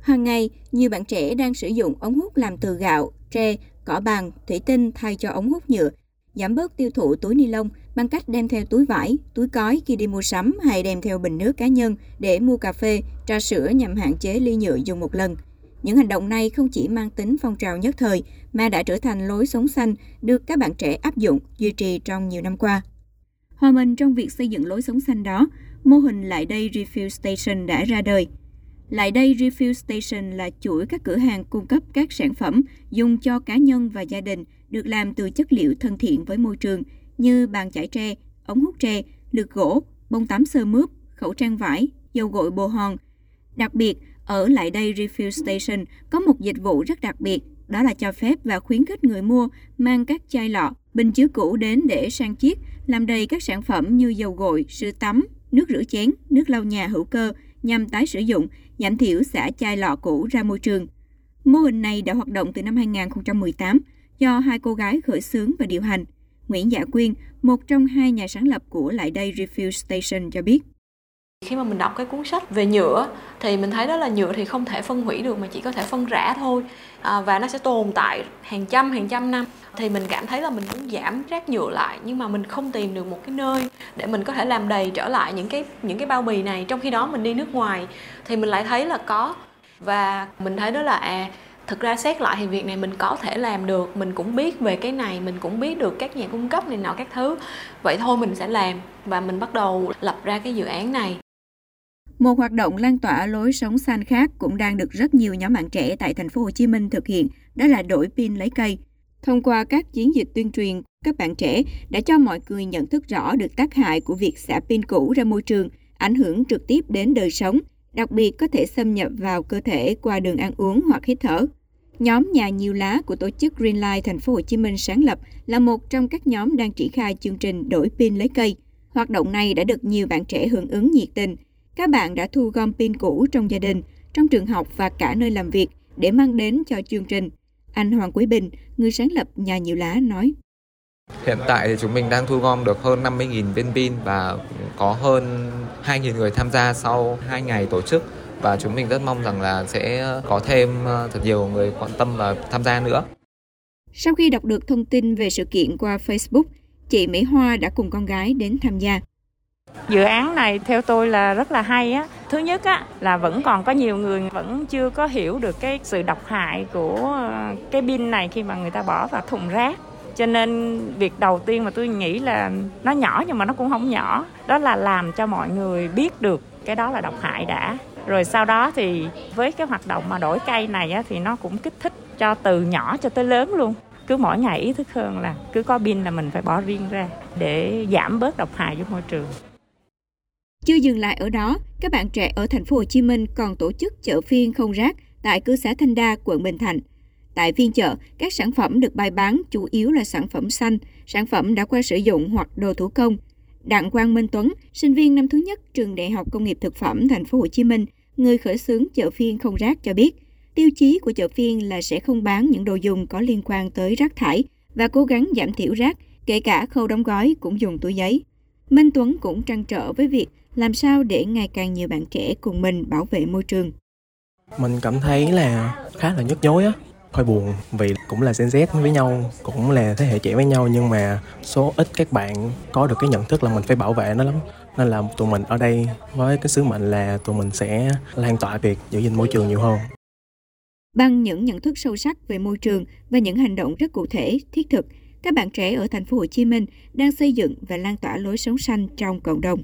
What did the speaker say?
Hàng ngày, nhiều bạn trẻ đang sử dụng ống hút làm từ gạo, tre, cỏ bàn, thủy tinh thay cho ống hút nhựa, giảm bớt tiêu thụ túi ni lông bằng cách đem theo túi vải, túi cói khi đi mua sắm hay đem theo bình nước cá nhân để mua cà phê, trà sữa nhằm hạn chế ly nhựa dùng một lần. Những hành động này không chỉ mang tính phong trào nhất thời mà đã trở thành lối sống xanh được các bạn trẻ áp dụng, duy trì trong nhiều năm qua. Hòa mình trong việc xây dựng lối sống xanh đó, mô hình Lại đây Refill Station đã ra đời. Lại đây Refill Station là chuỗi các cửa hàng cung cấp các sản phẩm dùng cho cá nhân và gia đình được làm từ chất liệu thân thiện với môi trường như bàn chải tre, ống hút tre, lược gỗ, bông tắm sơ mướp, khẩu trang vải, dầu gội bồ hòn. Đặc biệt, ở lại đây Refill Station có một dịch vụ rất đặc biệt, đó là cho phép và khuyến khích người mua mang các chai lọ, bình chứa cũ đến để sang chiết, làm đầy các sản phẩm như dầu gội, sữa tắm, nước rửa chén, nước lau nhà hữu cơ nhằm tái sử dụng, giảm thiểu xả chai lọ cũ ra môi trường. Mô hình này đã hoạt động từ năm 2018 do hai cô gái khởi xướng và điều hành. Nguyễn Dạ Quyên, một trong hai nhà sáng lập của Lại đây Refill Station cho biết. Khi mà mình đọc cái cuốn sách về nhựa thì mình thấy đó là nhựa thì không thể phân hủy được mà chỉ có thể phân rã thôi. À, và nó sẽ tồn tại hàng trăm hàng trăm năm. Thì mình cảm thấy là mình muốn giảm rác nhựa lại nhưng mà mình không tìm được một cái nơi để mình có thể làm đầy trở lại những cái những cái bao bì này. Trong khi đó mình đi nước ngoài thì mình lại thấy là có. Và mình thấy đó là à thực ra xét lại thì việc này mình có thể làm được. Mình cũng biết về cái này mình cũng biết được các nhà cung cấp này nọ các thứ. Vậy thôi mình sẽ làm và mình bắt đầu lập ra cái dự án này một hoạt động lan tỏa lối sống xanh khác cũng đang được rất nhiều nhóm bạn trẻ tại thành phố Hồ Chí Minh thực hiện, đó là đổi pin lấy cây. Thông qua các chiến dịch tuyên truyền, các bạn trẻ đã cho mọi người nhận thức rõ được tác hại của việc xả pin cũ ra môi trường, ảnh hưởng trực tiếp đến đời sống, đặc biệt có thể xâm nhập vào cơ thể qua đường ăn uống hoặc hít thở. Nhóm nhà nhiều lá của tổ chức Greenlight thành phố Hồ Chí Minh sáng lập là một trong các nhóm đang triển khai chương trình đổi pin lấy cây. Hoạt động này đã được nhiều bạn trẻ hưởng ứng nhiệt tình. Các bạn đã thu gom pin cũ trong gia đình, trong trường học và cả nơi làm việc để mang đến cho chương trình. Anh Hoàng Quý Bình, người sáng lập nhà nhiều lá nói. Hiện tại thì chúng mình đang thu gom được hơn 50.000 viên pin và có hơn 2.000 người tham gia sau 2 ngày tổ chức và chúng mình rất mong rằng là sẽ có thêm ờ, thật nhiều người quan tâm và tham gia nữa. Sau khi đọc được thông tin về sự kiện qua Facebook, chị Mỹ Hoa đã cùng con gái đến tham gia. Dự án này theo tôi là rất là hay á. Thứ nhất á là vẫn còn có nhiều người vẫn chưa có hiểu được cái sự độc hại của ờ, cái pin này khi mà người ta bỏ vào thùng rác. Cho nên việc đầu tiên mà tôi nghĩ là nó nhỏ nhưng mà nó cũng không nhỏ, đó là làm cho mọi người biết được cái đó là độc hại đã. Rồi sau đó thì với cái hoạt động mà đổi cây này á, thì nó cũng kích thích cho từ nhỏ cho tới lớn luôn cứ mỗi ngày ý thức hơn là cứ có pin là mình phải bỏ riêng ra để giảm bớt độc hại cho môi trường. Chưa dừng lại ở đó, các bạn trẻ ở thành phố Hồ Chí Minh còn tổ chức chợ phiên không rác tại cư xã Thanh Đa, quận Bình Thạnh. Tại phiên chợ, các sản phẩm được bày bán chủ yếu là sản phẩm xanh, sản phẩm đã qua sử dụng hoặc đồ thủ công. Đặng Quang Minh Tuấn, sinh viên năm thứ nhất trường Đại học Công nghiệp Thực phẩm thành phố Hồ Chí Minh, người khởi xướng chợ phiên không rác cho biết, tiêu chí của chợ phiên là sẽ không bán những đồ dùng có liên quan tới rác thải và cố gắng giảm thiểu rác, kể cả khâu đóng gói cũng dùng túi giấy. Minh Tuấn cũng trăn trở với việc làm sao để ngày càng nhiều bạn trẻ cùng mình bảo vệ môi trường. Mình cảm thấy là khá là nhức nhối á, hơi buồn vì cũng là Gen Z với nhau, cũng là thế hệ trẻ với nhau nhưng mà số ít các bạn có được cái nhận thức là mình phải bảo vệ nó lắm. Nên là tụi mình ở đây với cái sứ mệnh là tụi mình sẽ lan tỏa việc giữ gìn môi trường nhiều hơn. Bằng những nhận thức sâu sắc về môi trường và những hành động rất cụ thể, thiết thực, các bạn trẻ ở thành phố Hồ Chí Minh đang xây dựng và lan tỏa lối sống xanh trong cộng đồng.